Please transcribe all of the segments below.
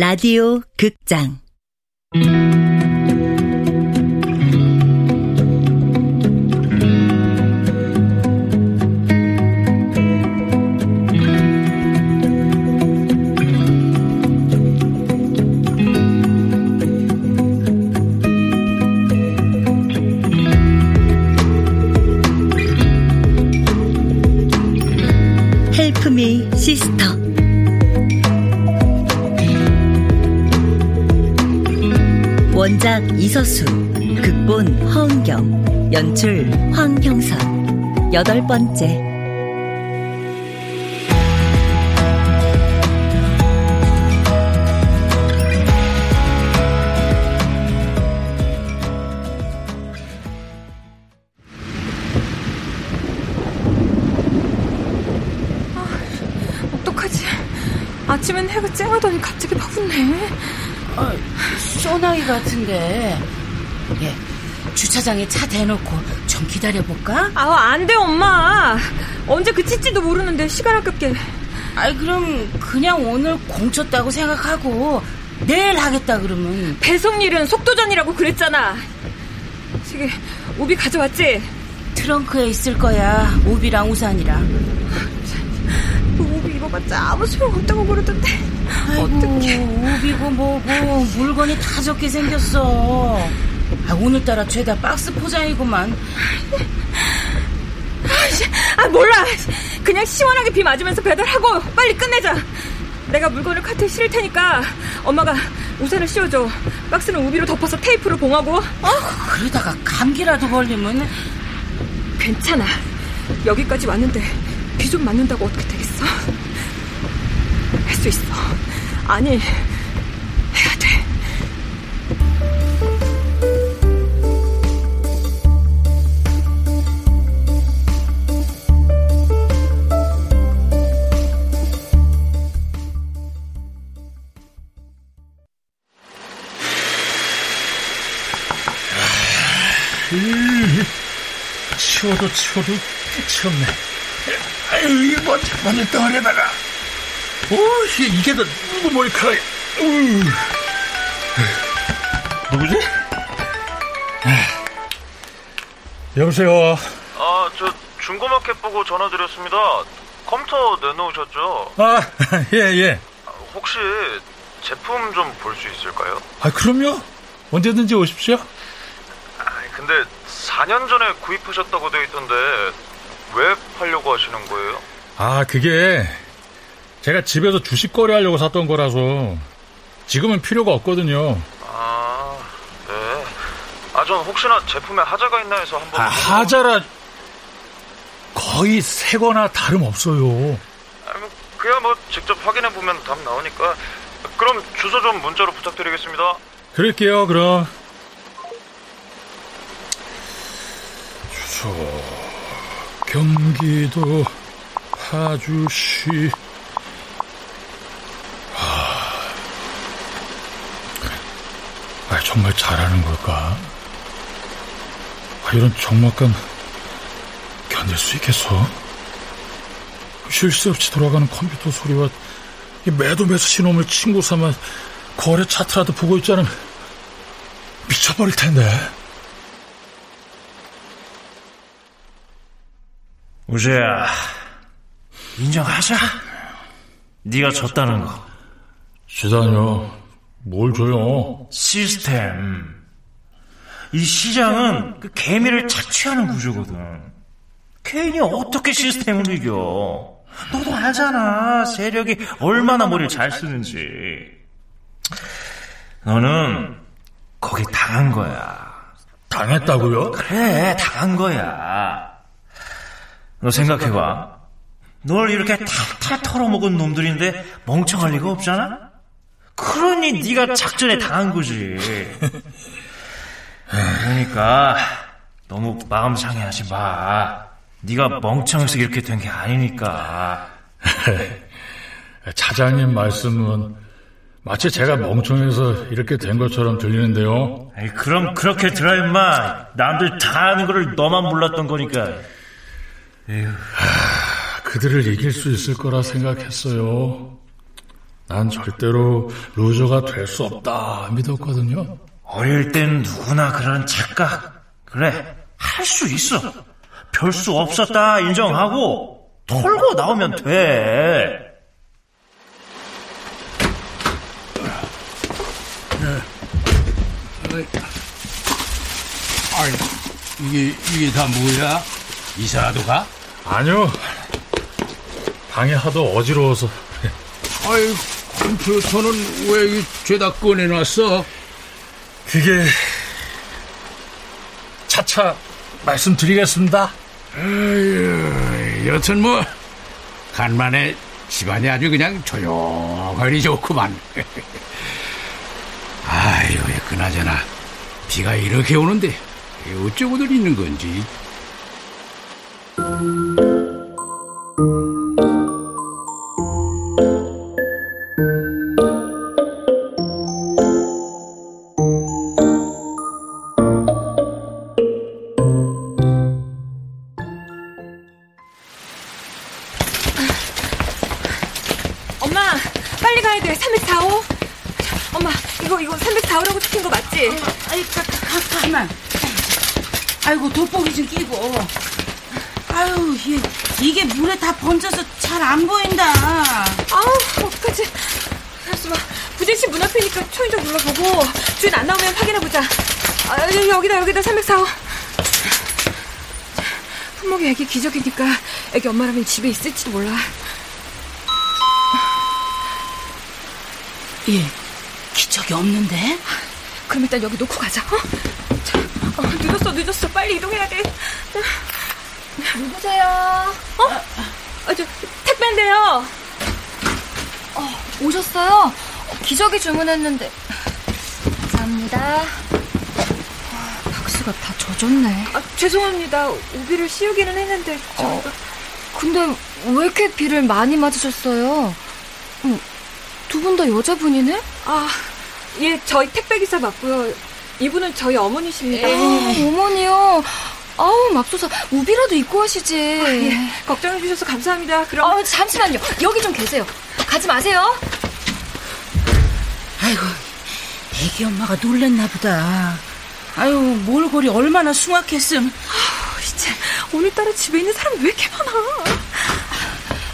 라디오 극장. 헬프미 시스터 원작 이서수 극본 허은경 연출 황형선 여덟 번째 어떡하지? 아침엔 해가 쨍하더니 갑자기 막 웃네. 아, 소나기 같은데. 예, 주차장에 차 대놓고 좀 기다려볼까? 아, 안 돼, 엄마. 언제 그칠지도 모르는데 시간 아깝게. 아이, 그럼 그냥 오늘 공쳤다고 생각하고 내일 하겠다 그러면. 배송 일은 속도전이라고 그랬잖아. 저기, 우비 가져왔지? 트렁크에 있을 거야. 우비랑 우산이랑. 입어봤자 아무 소용 없다고 그러던데. 어떡해. 우비고 뭐고 물건이 다 적게 생겼어. 아, 오늘따라 죄다 박스 포장이구만. 아, 몰라. 그냥 시원하게 비 맞으면서 배달하고 빨리 끝내자. 내가 물건을 카트에 실을 테니까 엄마가 우산을 씌워줘. 박스는 우비로 덮어서 테이프로 봉하고. 어? 그러다가 감기라도 걸리면 괜찮아. 여기까지 왔는데 비 좀 맞는다고 어떻게 되겠어? 할수 있어. 아니, 해야 돼. 치워도 치워도 없네. 아유, 이 먼지, 먼지 덩어리에다가. 오, 이게, 이게 다 누구 머리카락이. 으. 누구지? 여보세요. 아, 저 중고마켓 보고 전화드렸습니다. 컴퓨터 내놓으셨죠? 아, 예, 예. 아, 혹시 제품 좀 볼 수 있을까요? 아, 그럼요. 언제든지 오십시오. 아, 근데 4년 전에 구입하셨다고 돼 있던데 왜 팔려고 하시는 거예요? 아, 그게 제가 집에서 주식 거래 하려고 샀던 거라서 지금은 필요가 없거든요. 아, 네. 아, 전 혹시나 제품에 하자가 있나 해서 한번. 아, 하자라 거의 새거나 다름없어요. 아, 뭐, 그야 뭐 직접 확인해 보면 답 나오니까. 그럼 주소 좀 문자로 부탁드리겠습니다. 그럴게요, 그럼. 주소, 경기도 파주시. 아, 아, 정말 잘하는 걸까? 아, 이런 적막감 견딜 수 있겠어? 쉴 새 없이 돌아가는 컴퓨터 소리와 이 매도 매수 신호음을 친구 삼아 거래 차트라도 보고 있지 않으면 미쳐버릴 텐데. 우재야, 인정하자. 네가 졌다는 거. 지다녀, 뭘 줘요? 시스템. 이 시장은 그 개미를 착취하는 구조거든. 괜히 어떻게 시스템을 이겨? 너도 알잖아. 세력이 얼마나 머리를 잘 쓰는지. 너는 거기 당한 거야. 당했다고요? 그래, 당한 거야. 너 생각해봐. 널 이렇게 탈탈 털어먹은 놈들인데 멍청할 리가 없잖아? 그러니 네가 작전에 당한 거지. 그러니까 너무 마음 상해하지 마. 네가 멍청해서 이렇게 된 게 아니니까. 차장님 말씀은 마치 제가 멍청해서 이렇게 된 것처럼 들리는데요. 에이, 그럼 그렇게 들어 임마. 남들 다 아는 거를 너만 몰랐던 거니까. 그들을 이길 수 있을 거라 생각했어요. 난 절대로 루저가 될 수 없다 믿었거든요. 어릴 땐 누구나 그런 착각. 그래, 할 수 있어. 별 수 없었다 인정하고 털고 나오면 돼. 아이, 이게, 이게 다 뭐야? 이사라도 가? 아니요. 방에 하도 어지러워서. 아이, 컴퓨터는 왜 죄다 꺼내놨어? 그게 차차 말씀드리겠습니다. 아유, 여튼 뭐, 간만에 집안이 아주 그냥 조용하니 좋구만. 아유, 그나저나, 비가 이렇게 오는데, 어쩌고들 있는 건지. 여기, 여기다, 여기다, 304호. 품목이 애기 기적이니까 애기 엄마라면 집에 있을지도 몰라. 예, 기적이 없는데? 그럼 일단 여기 놓고 가자, 어? 자, 어, 늦었어, 늦었어. 빨리 이동해야 돼. 누구세요? 어? 아, 저, 택배인데요. 어, 오셨어요? 기저귀 주문했는데. 감사합니다. 아, 박스가 다 젖었네. 아, 죄송합니다. 우비를 씌우기는 했는데, 저희가. 근데 왜 이렇게 비를 많이 맞으셨어요? 두분 다 여자분이네? 아, 예, 저희 택배기사 맞고요. 이분은 저희 어머니십니다. 아, 어머니요. 아우, 맙소사. 우비라도 입고 하시지. 예, 걱정해주셔서 감사합니다. 그럼. 아, 잠시만요. 여기 좀 계세요. 가지 마세요. 아이고, 애기 엄마가 놀랬나 보다. 아유, 몰골이 얼마나 숭악했음. 진짜, 오늘따라 집에 있는 사람이 왜 이렇게 많아?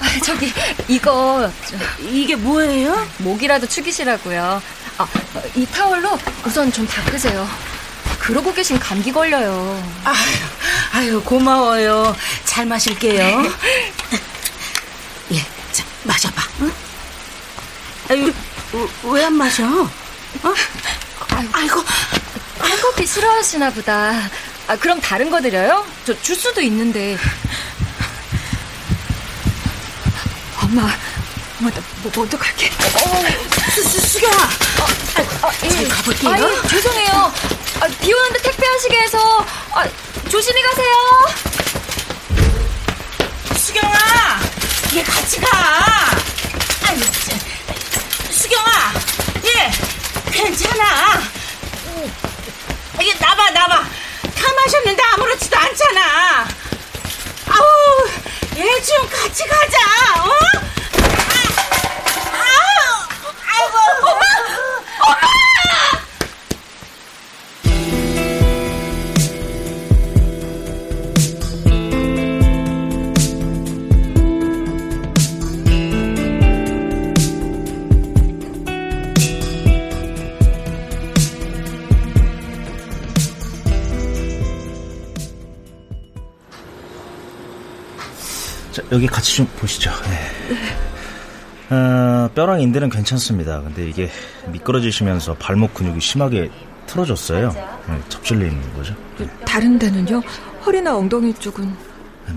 아, 저기, 이거, 저, 이게 뭐예요? 목이라도 축이시라고요. 아, 이 타월로 우선 좀 닦으세요. 그러고 계신 감기 걸려요. 아유, 아유, 고마워요. 잘 마실게요. 예, 자, 마셔봐. 응? 아유, 왜 안 마셔? 어? 아이고, 콩 커피 싫어하시나 보다. 아, 그럼 다른 거 드려요? 저 주스도 있는데. 엄마, 엄마, 나 뭐, 먼저 갈게. 수, 수, 수경아. 아, 잘 가볼게요. 아유, 죄송해요. 아, 비 오는데 택배하시게 해서. 아, 조심히 가세요. 수경아, 얘 같이 가. 아유. 수경아, 얘 괜찮아. 이게 나봐, 나봐. 다 마셨는데 아무렇지도 않잖아. 아우, 얘 좀 같이 가자. 여기 같이 좀 보시죠. 네. 어, 뼈랑 인대는 괜찮습니다. 근데 이게 미끄러지시면서 발목 근육이 심하게 틀어졌어요. 네, 접질려 있는 거죠. 다른 데는요? 허리나 엉덩이 쪽은.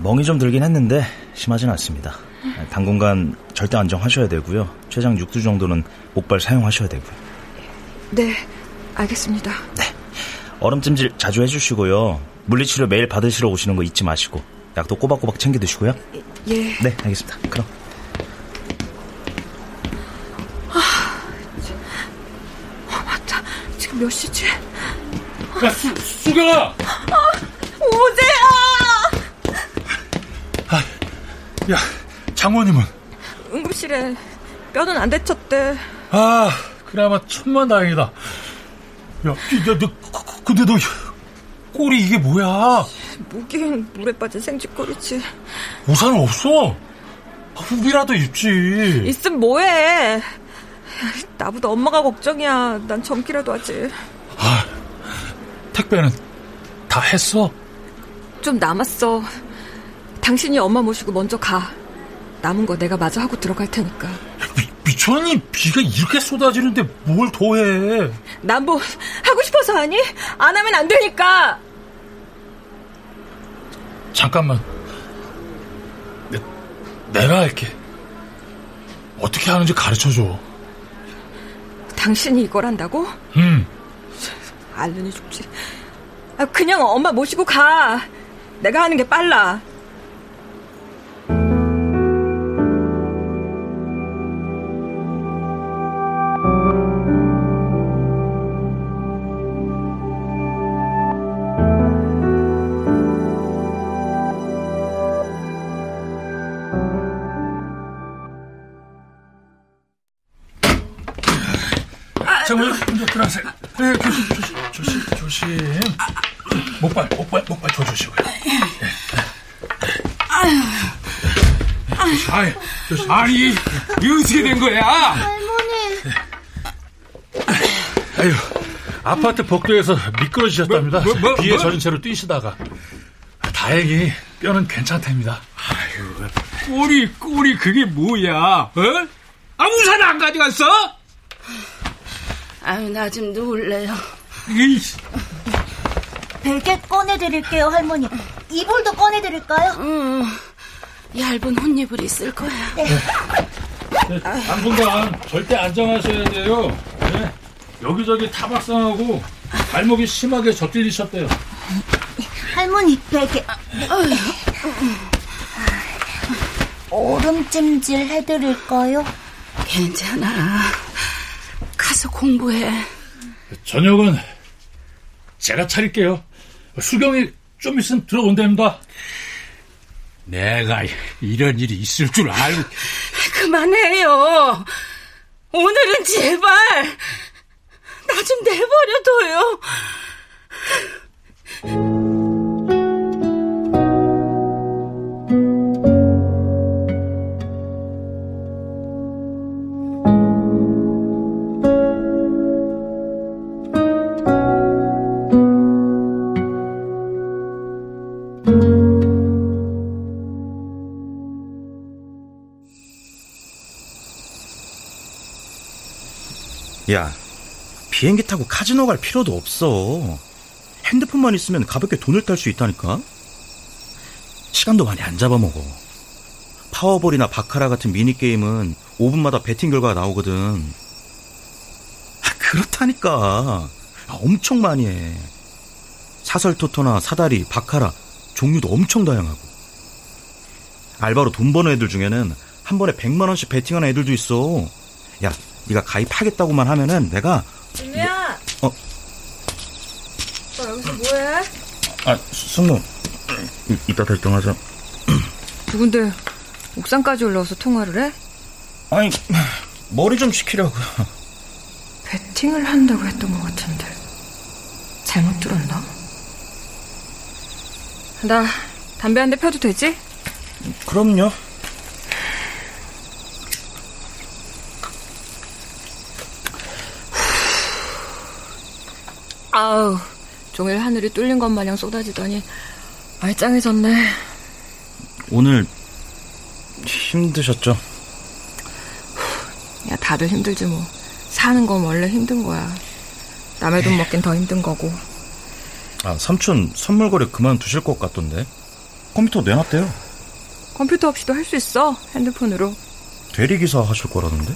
멍이 좀 들긴 했는데 심하진 않습니다. 네, 당분간 절대 안정하셔야 되고요. 최장 6주 정도는 목발 사용하셔야 되고요. 네, 알겠습니다. 얼음찜질 자주 해주시고요. 물리치료 매일 받으시러 오시는 거 잊지 마시고 약도 꼬박꼬박 챙겨 드시고요. 예. 네, 알겠습니다. 그럼. 맞다. 지금 몇 시지? 야, 수, 수경아! 오재야! 야, 장모님은? 응급실에 뼈는 안 다쳤대. 아, 그나마 천만 다행이다. 야, 너, 너, 근데 너 꼬리 이게 뭐야? 무긴 물에 빠진 생쥐꼬리지. 우산 없어? 후비라도 입지. 있으면 뭐해. 나보다 엄마가 걱정이야. 난 전기라도 하지. 아, 택배는 다 했어? 좀 남았어. 당신이 엄마 모시고 먼저 가. 남은 거 내가 마저 하고 들어갈 테니까. 미, 미쳤니? 비가 이렇게 쏟아지는데 뭘 더해? 난 뭐 하고 싶어서 하니? 안 하면 안 되니까. 잠깐만. 내, 내가 할게. 어떻게 하는지 가르쳐줘. 당신이 이걸 한다고? 응. 알른이 죽지. 아, 그냥 엄마 모시고 가. 내가 하는 게 빨라. 정말 먼저 들어가세요. 네, 조심, 조심, 조심, 조심. 목발, 목발, 목발 줘주시고요. 네. 아유, 아니, 이게 어떻게 된 거야? 할머니. 아유, 아파트 복도에서 미끄러지셨답니다. 뭐, 뭐, 뭐, 비에 뭐? 젖은 채로 뛰시다가. 다행히 뼈는 괜찮답니다. 꼬리, 꼬리, 그게 뭐야? 어? 아, 우산 안 가져갔어? 아유, 나 좀 누울래요. 이씨. 베개 꺼내드릴게요, 할머니. 이불도 꺼내드릴까요? 응, 얇은 혼이불이 있을 거야. 네, 당분간 절대 안정하셔야 돼요. 네. 여기저기 타박상하고 발목이 심하게 젖들리셨대요. 할머니, 베개. 얼음찜질 해드릴까요? 괜찮아. 가서 공부해. 저녁은 제가 차릴게요. 수경이 좀 있으면 들어온답니다. 내가 이런 일이 있을 줄 알고. 그만해요. 오늘은 제발 나 좀 내버려둬요. 야, 비행기 타고 카지노 갈 필요도 없어. 핸드폰만 있으면 가볍게 돈을 딸 수 있다니까? 시간도 많이 안 잡아먹어. 파워볼이나 바카라 같은 미니게임은 5분마다 배팅 결과가 나오거든. 아, 그렇다니까. 아, 엄청 많이 해. 사설토토나 사다리, 바카라, 종류도 엄청 다양하고. 알바로 돈 버는 애들 중에는 한 번에 100만원씩 베팅하는 애들도 있어. 야, 네가 가입하겠다고만 하면은 내가 진우야. 어? 너 여기서 뭐해? 아 승무 이, 이따 결정하자 누군데 옥상까지 올라와서 통화를 해? 아니 머리 좀 식히려고 배팅을 한다고 했던 것 같은데 잘못 들었나? 나 담배 한 대 펴도 되지? 그럼요 아우 종일 하늘이 뚫린 것 마냥 쏟아지더니 말짱해졌네. 오늘 힘드셨죠? 야 다들 힘들지 뭐. 사는 건 원래 힘든 거야. 남의 돈 먹긴 더 힘든 거고. 아 삼촌 선물 거래 그만두실 것 같던데. 컴퓨터 내놨대요. 컴퓨터 없이도 할 수 있어? 핸드폰으로. 대리기사 하실 거라던데?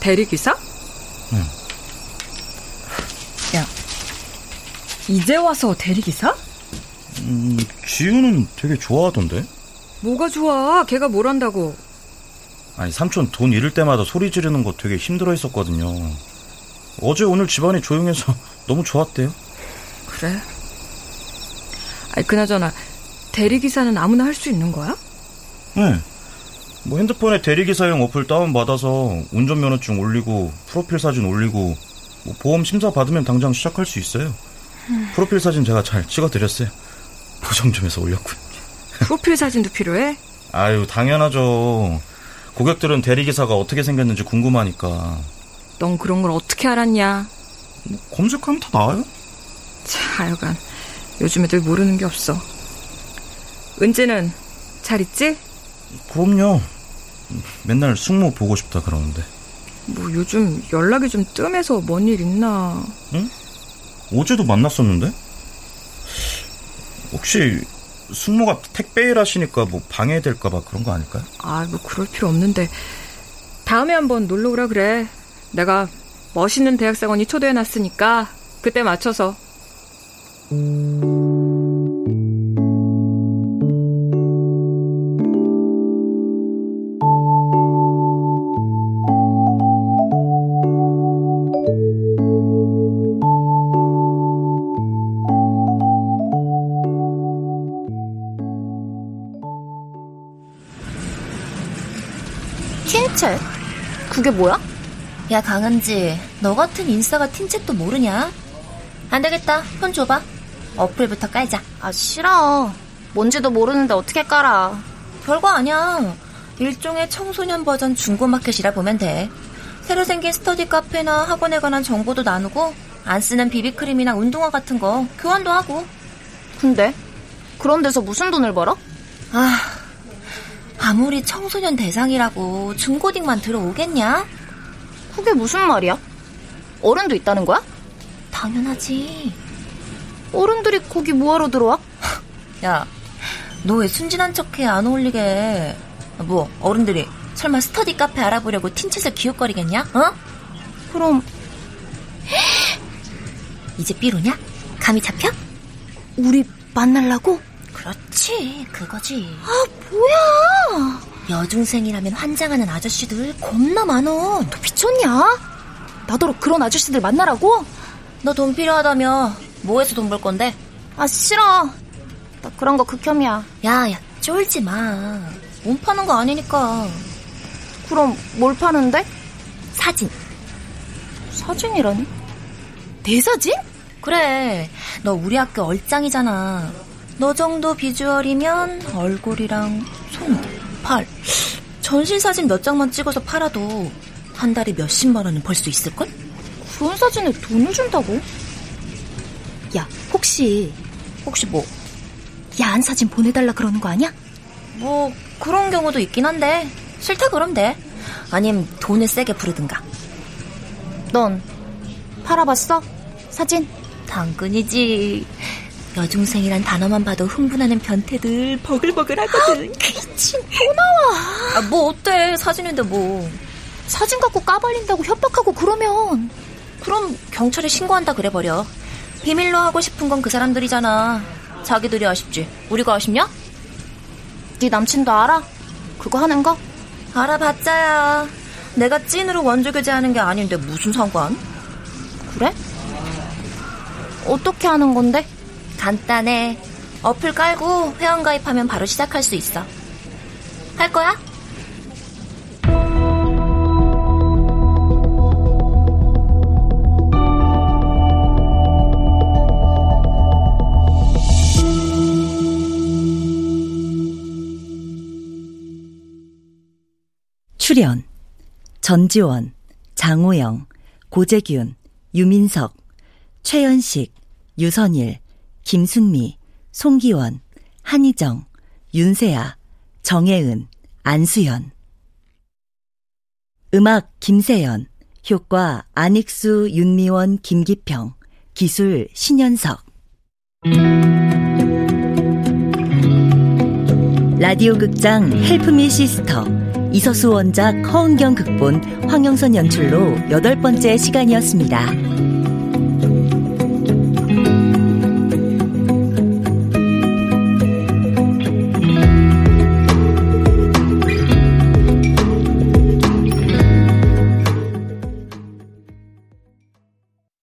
대리기사? 응. 야 이제 와서 대리기사? 음 지우는 되게 좋아하던데 뭐가 좋아 걔가 뭘 한다고 아니 삼촌 돈 잃을 때마다 소리 지르는 거 되게 힘들어 했었거든요 어제 오늘 집안이 조용해서 너무 좋았대요 그래? 아니 그나저나 대리기사는 아무나 할 수 있는 거야? 네. 뭐 핸드폰에 대리기사용 어플 다운받아서 운전면허증 올리고 프로필 사진 올리고 뭐 보험 심사 받으면 당장 시작할 수 있어요. 음. 프로필 사진 제가 잘 찍어드렸어요. 보정 좀 해서 올렸군. 프로필 사진도 필요해? 아유 당연하죠. 고객들은 대리기사가 어떻게 생겼는지 궁금하니까. 넌 그런 걸 어떻게 알았냐? 뭐 검색하면 다 나와요. 자, 하여간 요즘 애들 모르는 게 없어. 은지는 잘 있지? 그럼요. 맨날 숙모 보고 싶다 그러는데. 뭐 요즘 연락이 좀 뜸해서 뭔 일 있나? 응? 어제도 만났었는데? 혹시 숙모가 택배 일 하시니까 뭐 방해될까봐 그런 거 아닐까요? 아, 뭐 그럴 필요 없는데. 다음에 한번 놀러 오라 그래. 내가 멋있는 대학생원이 초대해놨으니까 그때 맞춰서. 틴챗? 그게 뭐야? 야, 강은지, 너 같은 인싸가 틴챗도 모르냐? 안 되겠다. 폰 줘봐. 어플부터 깔자. 아, 싫어. 뭔지도 모르는데 어떻게 깔아. 별거 아니야. 일종의 청소년 버전 중고마켓이라 보면 돼. 새로 생긴 스터디 카페나 학원에 관한 정보도 나누고, 안 쓰는 비비크림이나 운동화 같은 거 교환도 하고. 근데? 그런 데서 무슨 돈을 벌어? 아, 아무리 청소년 대상이라고 중고딩만 들어오겠냐? 그게 무슨 말이야? 어른도 있다는 거야? 당연하지. 어른들이 거기 뭐하러 들어와? 야, 너 왜 순진한 척해 안 어울리게. 뭐 어른들이 설마 스터디 카페 알아보려고 틴챗을 기웃거리겠냐? 어? 그럼 이제 삐로냐? 감이 잡혀? 우리 만날라고? 그렇지, 그거지. 아, 뭐야! 여중생이라면 환장하는 아저씨들 겁나 많어. 너 미쳤냐? 나더러 그런 아저씨들 만나라고? 너 돈 필요하다며 뭐해서 돈 벌 건데? 아, 싫어. 나 그런 거 극혐이야. 야, 야, 쫄지 마. 몸 파는 거 아니니까. 그럼 뭘 파는데? 사진. 사진이라니? 내 사진? 그래. 너 우리 학교 얼짱이잖아. 너 정도 비주얼이면 얼굴이랑 손, 팔, 전신 사진 몇 장만 찍어서 팔아도 한 달에 몇십만 원은 벌 수 있을걸? 그런 사진에 돈을 준다고? 야, 혹시 혹시 뭐? 야한 사진 보내달라 그러는 거 아니야? 뭐 그런 경우도 있긴 한데 싫다 그럼 돼. 아님 돈을 세게 부르든가. 넌 팔아봤어? 사진? 당근이지. 여중생이란 단어만 봐도 흥분하는 변태들 버글버글 하거든. 미친, 또 나와. 아, 뭐 어때? 사진인데 뭐. 사진 갖고 까발린다고 협박하고 그러면. 그럼 경찰에 신고한다 그래버려. 비밀로 하고 싶은 건 그 사람들이잖아. 자기들이 아쉽지. 우리가 아쉽냐? 네 남친도 알아? 그거 하는 거? 알아봤자야. 내가 찐으로 원조 교제하는 게 아닌데 무슨 상관? 그래? 어떻게 하는 건데? 간단해. 어플 깔고 회원 가입하면 바로 시작할 수 있어. 할 거야? 출연 전지원, 장호영, 고재균, 유민석, 최연식, 유선일, 김순미, 송기원, 한희정, 윤세아, 정혜은, 안수연. 음악 김세연, 효과 안익수, 윤미원, 김기평, 기술 신현석. 라디오 극장 헬프미 시스터 이서수 원작 허은경 극본 황영선 연출로 여덟 번째 시간이었습니다.